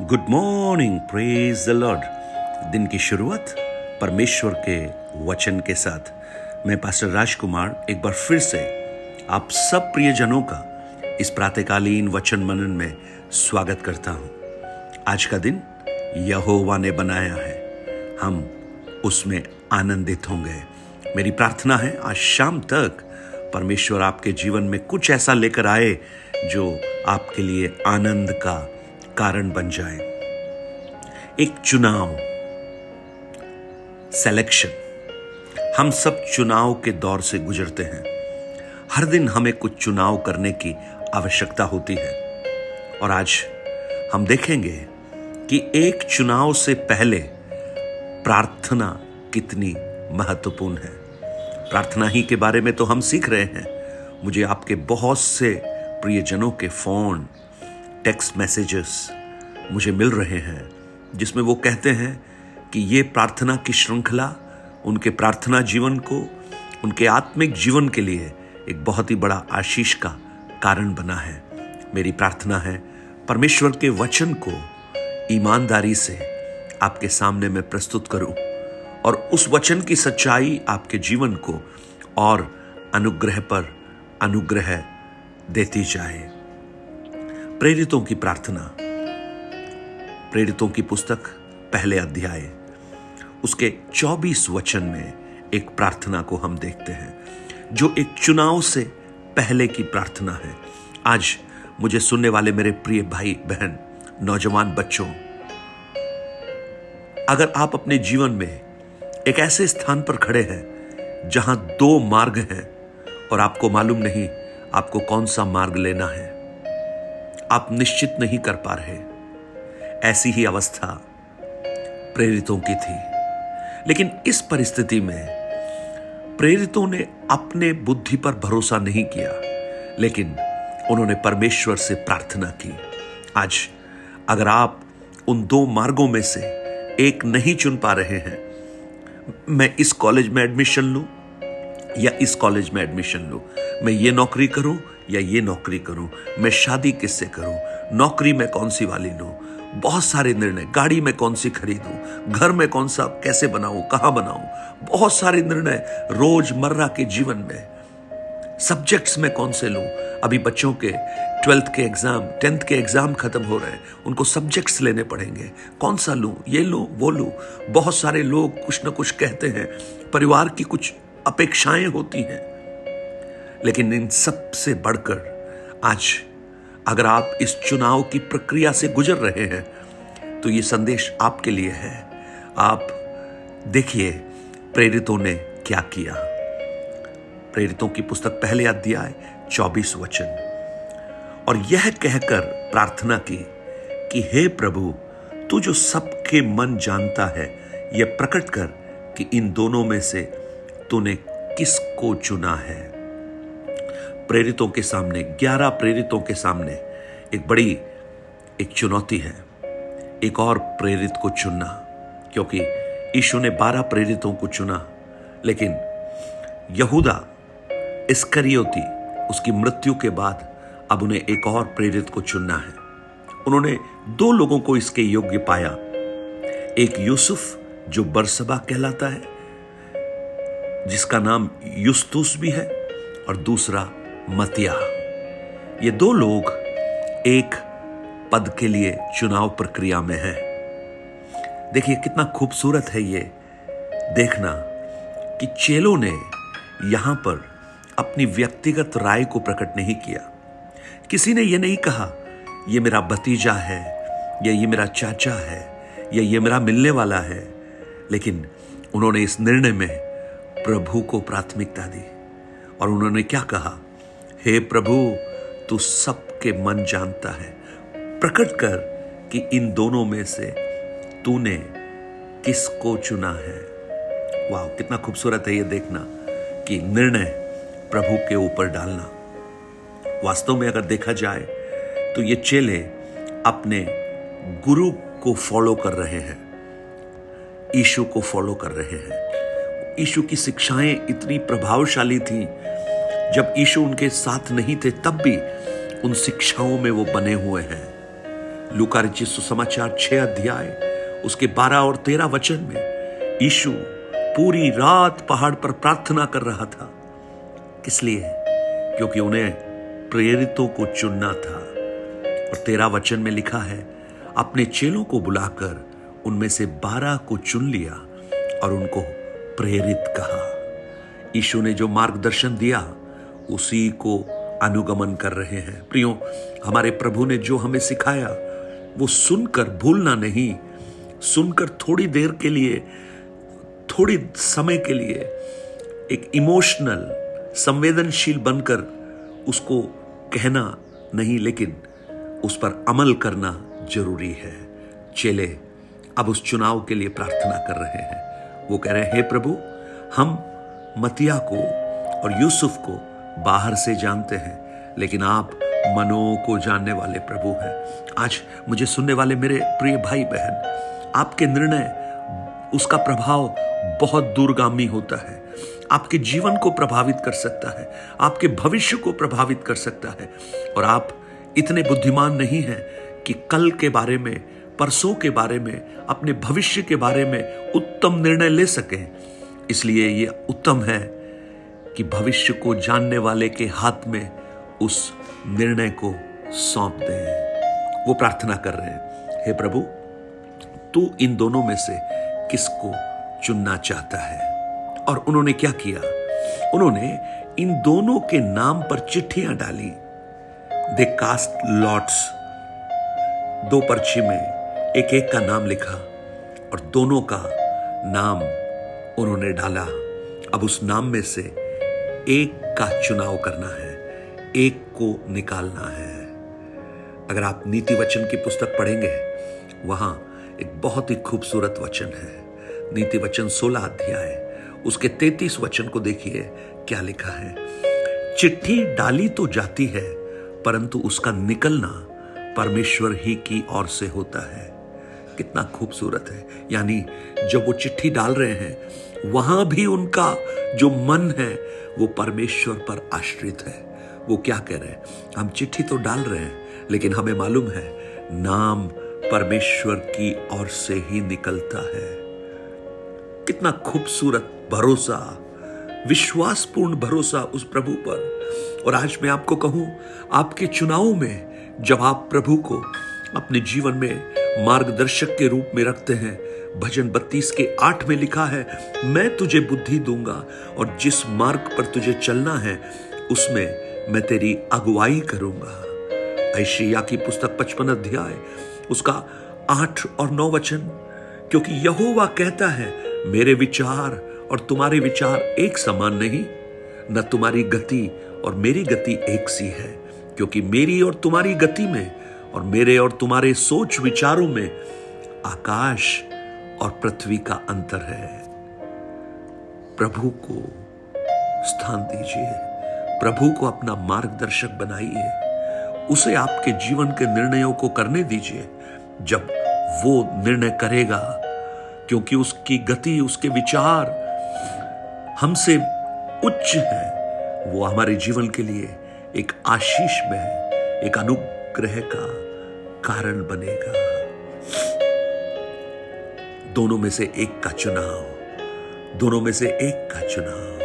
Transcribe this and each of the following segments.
Good morning praise the Lord दिन की शुरुआत परमेश्वर के वचन के साथ। मैं पास्टर राजकुमार एक बार फिर से आप सब प्रियजनों का इस प्रातकालीन वचन मनन में स्वागत करता हूँ। आज का दिन यहोवा ने बनाया है। हम उसमें आनंदित होंगे। मेरी प्रार्थना है, आज शाम तक परमेश्वर आपके जीवन में कुछ ऐसा लेकर आए जो आपके लिए आनंद का कारण बन जाए। एक चुनाव सिलेक्शन हम सब चुनाव के दौर से गुजरते हैं। हर दिन हमें कुछ चुनाव करने की आवश्यकता होती है। और आज हम देखेंगे कि एक चुनाव से पहले प्रार्थना कितनी महत्वपूर्ण है। प्रार्थना ही के बारे में तो हम सीख रहे हैं। मुझे आपके बहुत से प्रियजनों के फ़ोन टेक्स्ट मैसेजेस मुझे मिल रहे हैं, जिसमें वो कहते हैं कि ये प्रार्थना की श्रृंखला उनके प्रार्थना जीवन को, उनके आत्मिक जीवन के लिए एक बहुत ही बड़ा आशीष का कारण बना है। मेरी प्रार्थना है, परमेश्वर के वचन को ईमानदारी से आपके सामने मैं प्रस्तुत करूँ और उस वचन की सच्चाई आपके जीवन को और अनुग्रह पर अनुग्रह देती जाए। प्रेरितों की प्रार्थना। प्रेरितों की पुस्तक, पहले अध्याय। उसके 24 वचन में एक प्रार्थना को हम देखते हैं, जो एक चुनाव से पहले की प्रार्थना है। आज मुझे सुनने वाले मेरे प्रिय भाई, बहन, नौजवान बच्चों, अगर आप अपने जीवन में एक ऐसे स्थान पर खड़े हैं, जहाँ दो मार्ग हैं, और आपको मालूम नहीं आपको कौन सा मार्ग लेना है आप निश्चित नहीं कर पा रहे। ऐसी ही अवस्था प्रेरितों की थी। लेकिन इस परिस्थिति में प्रेरितों ने अपने बुद्धि पर भरोसा नहीं किया, लेकिन उन्होंने परमेश्वर से प्रार्थना की। आज अगर आप उन दो मार्गों में से एक नहीं चुन पा रहे हैं, मैं इस कॉलेज में एडमिशन लूँ या इस कॉलेज में एडमिशन लूँ? मैं ये नौकरी करूँ या ये नौकरी करूँ, मैं शादी किससे करूँ, नौकरी में कौन सी वाली लूँ, बहुत सारे निर्णय, गाड़ी में कौन सी खरीदूं, घर में कौन सा कैसे बनाऊँ, कहाँ बनाऊँ, बहुत सारे निर्णय रोज़मर्रा के जीवन में। सब्जेक्ट्स में कौन से लूँ? अभी बच्चों के ट्वेल्थ के एग्ज़ाम टेंथ के एग्ज़ाम खत्म हो रहे हैं, उनको सब्जेक्ट्स लेने पड़ेंगे। कौन सा लूँ? ये लूँ? वो लूँ? बहुत सारे लोग कुछ ना कुछ कहते हैं, परिवार की कुछ अपेक्षाएँ होती हैं। लेकिन इन सबसे बढ़कर आज अगर आप इस चुनाव की प्रक्रिया से गुजर रहे हैं तो ये संदेश आपके लिए है। आप देखिए प्रेरितों ने क्या किया। प्रेरितों की पुस्तक पहले अध्याय, चौबीस वचन। और यह कहकर प्रार्थना की कि हे प्रभु, तू जो सबके मन जानता है, यह प्रकट कर कि इन दोनों में से तूने किसको चुना है? प्रेरितों के सामने, ग्यारह प्रेरितों के सामने एक बड़ी, एक चुनौती है। एक और प्रेरित को चुनना, क्योंकि यीशु ने बारह प्रेरितों को चुना, लेकिन यहूदा इसकरियोती, उसकी मृत्यु के बाद अब उन्हें एक और प्रेरित को चुनना है। उन्होंने दो लोगों को इसके योग्य पाया। एक यूसुफ, जो बरसबा कहलाता है, जिसका नाम युस्तुस भी है, और दूसरा मतिया। ये दो लोग एक पद के लिए चुनाव प्रक्रिया में हैं। देखिए, कितना खूबसूरत है ये देखना कि चेलों ने यहाँ पर अपनी व्यक्तिगत राय को प्रकट नहीं किया। किसी ने यह नहीं कहा यह मेरा भतीजा है, या ये मेरा चाचा है, या ये मेरा मिलने वाला है। लेकिन उन्होंने इस निर्णय में प्रभु को प्राथमिकता दी और उन्होंने क्या कहा? हे प्रभु, तू सबके मन जानता है। प्रकट कर कि इन दोनों में से तूने किसको चुना है। वाह, कितना खूबसूरत है ये देखना कि निर्णय प्रभु के ऊपर डालना। वास्तव में अगर देखा जाए तो ये चेले अपने गुरु को फॉलो कर रहे हैं। ईशु को फॉलो कर रहे हैं। ईशु की शिक्षाएँ इतनी प्रभावशाली थी जब ईशु उनके साथ नहीं थे, तब भी उन शिक्षाओं में वो बने हुए हैं। लुकारिची सुसमाचार छह अध्याय, उसके बारह और तेरह वचन में यीशु पूरी रात पहाड़ पर प्रार्थना कर रहा था। किस लिए? क्योंकि उन्हें प्रेरितों को चुनना था। और तेरा वचन में लिखा है, अपने चेलों को बुलाकर उनमें से बारह को चुन लिया और उनको प्रेरित कहा। यीशु ने जो मार्गदर्शन दिया उसी को अनुगमन कर रहे हैं। प्रियो, हमारे प्रभु ने जो हमें सिखाया, वो सुनकर भूलना नहीं। सुनकर थोड़ी देर के लिए, थोड़ी समय के लिए एक इमोशनल, संवेदनशील बनकर उसको कहना नहीं, लेकिन उस पर अमल करना ज़रूरी है। चेले, अब उस चुनाव के लिए प्रार्थना कर रहे हैं। वो कह रहे हैं, हे प्रभु, हम मतिया को और यूसुफ को बाहर से जानते हैं, लेकिन आप मनों को जानने वाले प्रभु हैं। आज मुझे सुनने वाले मेरे प्रिय भाई बहन आपके निर्णय, उसका प्रभाव बहुत दूरगामी होता है। आपके जीवन को प्रभावित कर सकता है, आपके भविष्य को प्रभावित कर सकता है। और आप इतने बुद्धिमान नहीं हैं कि कल के बारे में, परसों के बारे में, अपने भविष्य के बारे में उत्तम निर्णय ले सकें। इसलिए ये उत्तम है कि भविष्य को जानने वाले के हाथ में उस निर्णय को सौंप दें। वो प्रार्थना कर रहे हैं। हे प्रभु, तू इन दोनों में से किसको चुनना चाहता है? और उन्होंने क्या किया? उन्होंने इन दोनों के नाम पर चिट्ठियाँ डाली। दे कास्ट लॉट्स दो पर्ची में एक एक का नाम लिखा और दोनों का नाम उन्होंने डाला। अब उस नाम में से एक का चुनाव करना है, एक को निकालना है। अगर आप नीति वचन की पुस्तक पढ़ेंगे, वहाँ एक बहुत ही खूबसूरत वचन है। नीति वचन सोलह अध्याय, उसके तैतीस वचन को देखिए, क्या लिखा है? चिट्ठी डाली तो जाती है, परंतु उसका निकलना परमेश्वर ही की ओर से होता है। कितना खूबसूरत है। यानी जब वो चिट्ठी डाल रहे हैं, वहाँ भी उनका जो मन है वो परमेश्वर पर आश्रित है। वो क्या कह रहे हैं? हम चिट्ठी तो डाल रहे हैं, लेकिन हमें मालूम है, नाम परमेश्वर की ओर से ही निकलता है। कितना खूबसूरत भरोसा, विश्वासपूर्ण भरोसा उस प्रभु पर। और आज मैं आपको कहूँ, आपके चुनाव में जब आप प्रभु को अपने जीवन में मार्गदर्शक के रूप में रखते हैं। भजन बत्तीस के आठ में लिखा है, मैं तुझे बुद्धि दूँगा और जिस मार्ग पर तुझे चलना है, उसमें मैं तेरी अगुवाई करूँगा। ऐशिया की पुस्तक पचपन अध्याय, उसका आठ और नौ वचन, क्योंकि यहोवा कहता है, मेरे विचार और तुम्हारे विचार एक समान नहीं, न तुम्हारी गति और मेरी गति एक सी है, क्योंकि मेरी और तुम्हारी गति में और मेरे और तुम्हारे सोच विचारों में आकाश और पृथ्वी का अंतर है। प्रभु को स्थान दीजिए। प्रभु को अपना मार्गदर्शक बनाइए। उसे आपके जीवन के निर्णयों को करने दीजिए। जब वो निर्णय करेगा, क्योंकि उसकी गति, उसके विचार हमसे उच्च है। वो हमारे जीवन के लिए एक आशीष में है, एक अनुग्रह का कारण बनेगा। दोनों में से एक का चुनाव, दोनों में से एक का चुनाव,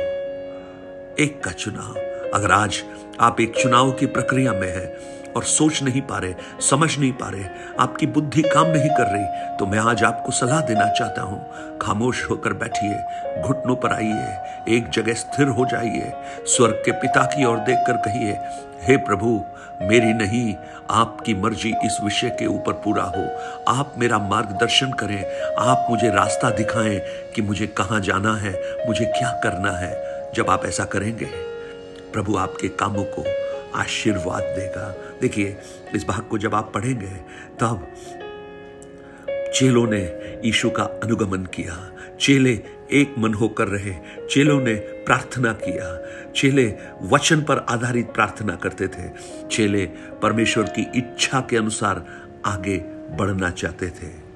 एक का चुनाव। अगर आज आप एक चुनाव की प्रक्रिया में हैं और सोच नहीं पा रहे, समझ नहीं पा रहे, आपकी बुद्धि काम नहीं कर रही तो मैं आज आपको सलाह देना चाहता हूँ। खामोश होकर बैठिए, घुटनों पर आइए, एक जगह स्थिर हो जाइए, स्वर्ग के पिता की ओर देखकर कहिए, हे प्रभु, मेरी नहीं, आपकी मर्ज़ी इस विषय के ऊपर पूरा हो। आप मेरा मार्गदर्शन करें, आप मुझे रास्ता दिखाएँ कि मुझे कहाँ जाना है, मुझे क्या करना है। जब आप ऐसा करेंगे, प्रभु आपके कामों को आशीर्वाद देगा। देखिए, इस भाग को जब आप पढ़ेंगे, तब चेलों ने यीशु का अनुगमन किया। चेले एक मन होकर रहे, चेलों ने प्रार्थना किया। चेले वचन पर आधारित प्रार्थना करते थे। चेले परमेश्वर की इच्छा के अनुसार आगे बढ़ना चाहते थे।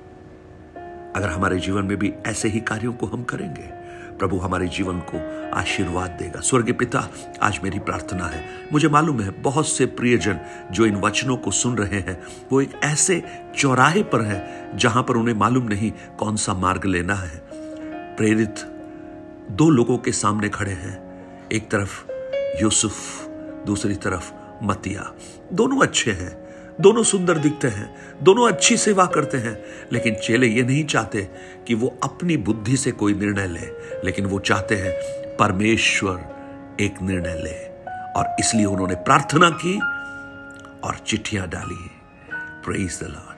अगर हमारे जीवन में भी ऐसे ही कार्यों को हम करेंगे प्रभु हमारे जीवन को आशीर्वाद देगा। स्वर्ग पिता, आज मेरी प्रार्थना है। मुझे मालूम है, बहुत से प्रियजन जो इन वचनों को सुन रहे हैं, वो एक ऐसे चौराहे पर है, जहाँ पर उन्हें मालूम नहीं कौन सा मार्ग लेना है। प्रेरित दो लोगों के सामने खड़े हैं। एक तरफ़ यूसुफ, दूसरी तरफ़ मतिया। दोनों अच्छे हैं दोनों सुंदर दिखते हैं, दोनों अच्छी सेवा करते हैं, लेकिन चेले ये नहीं चाहते कि वो अपनी बुद्धि से कोई निर्णय ले, लेकिन वो चाहते हैं परमेश्वर एक निर्णय ले। और इसलिए उन्होंने प्रार्थना की और चिट्ठियाँ डाली। प्रेज द लॉर्ड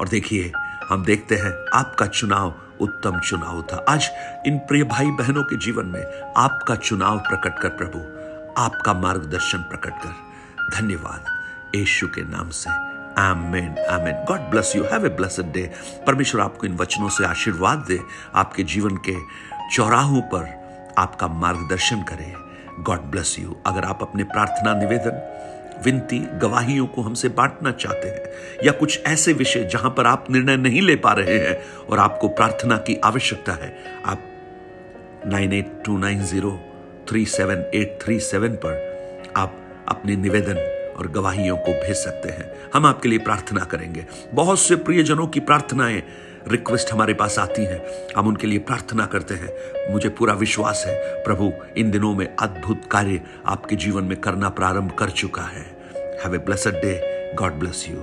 और देखिए, हम देखते हैं आपका चुनाव उत्तम चुनाव था। आज इन प्रिय भाई बहनों के जीवन में आपका चुनाव प्रकट कर प्रभु, आपका मार्गदर्शन प्रकट कर। धन्यवाद। यीशु के नाम से। Amen amen. God bless you have a blessed day परमेश्वर आपको इन वचनों से आशीर्वाद दे, आपके जीवन के चौराहों पर आपका मार्गदर्शन करे। गॉड ब्लेस यू अगर आप अपने प्रार्थना निवेदन, विनती, गवाहियों को हमसे बांटना चाहते हैं, या कुछ ऐसे विषय जहाँ पर आप निर्णय नहीं ले पा रहे हैं और आपको प्रार्थना की आवश्यकता है, आप nine eight two nine zero three seven eight three seven पर आप अपने निवेदन और गवाहियों को भेज सकते हैं। हम आपके लिए प्रार्थना करेंगे। बहुत से प्रियजनों की प्रार्थनाएँ, रिक्वेस्ट हमारे पास आती हैं। हम उनके लिए प्रार्थना करते हैं। मुझे पूरा विश्वास है, प्रभु, इन दिनों में अद्भुत कार्य आपके जीवन में करना प्रारंभ कर चुका है। Have a blessed day God bless you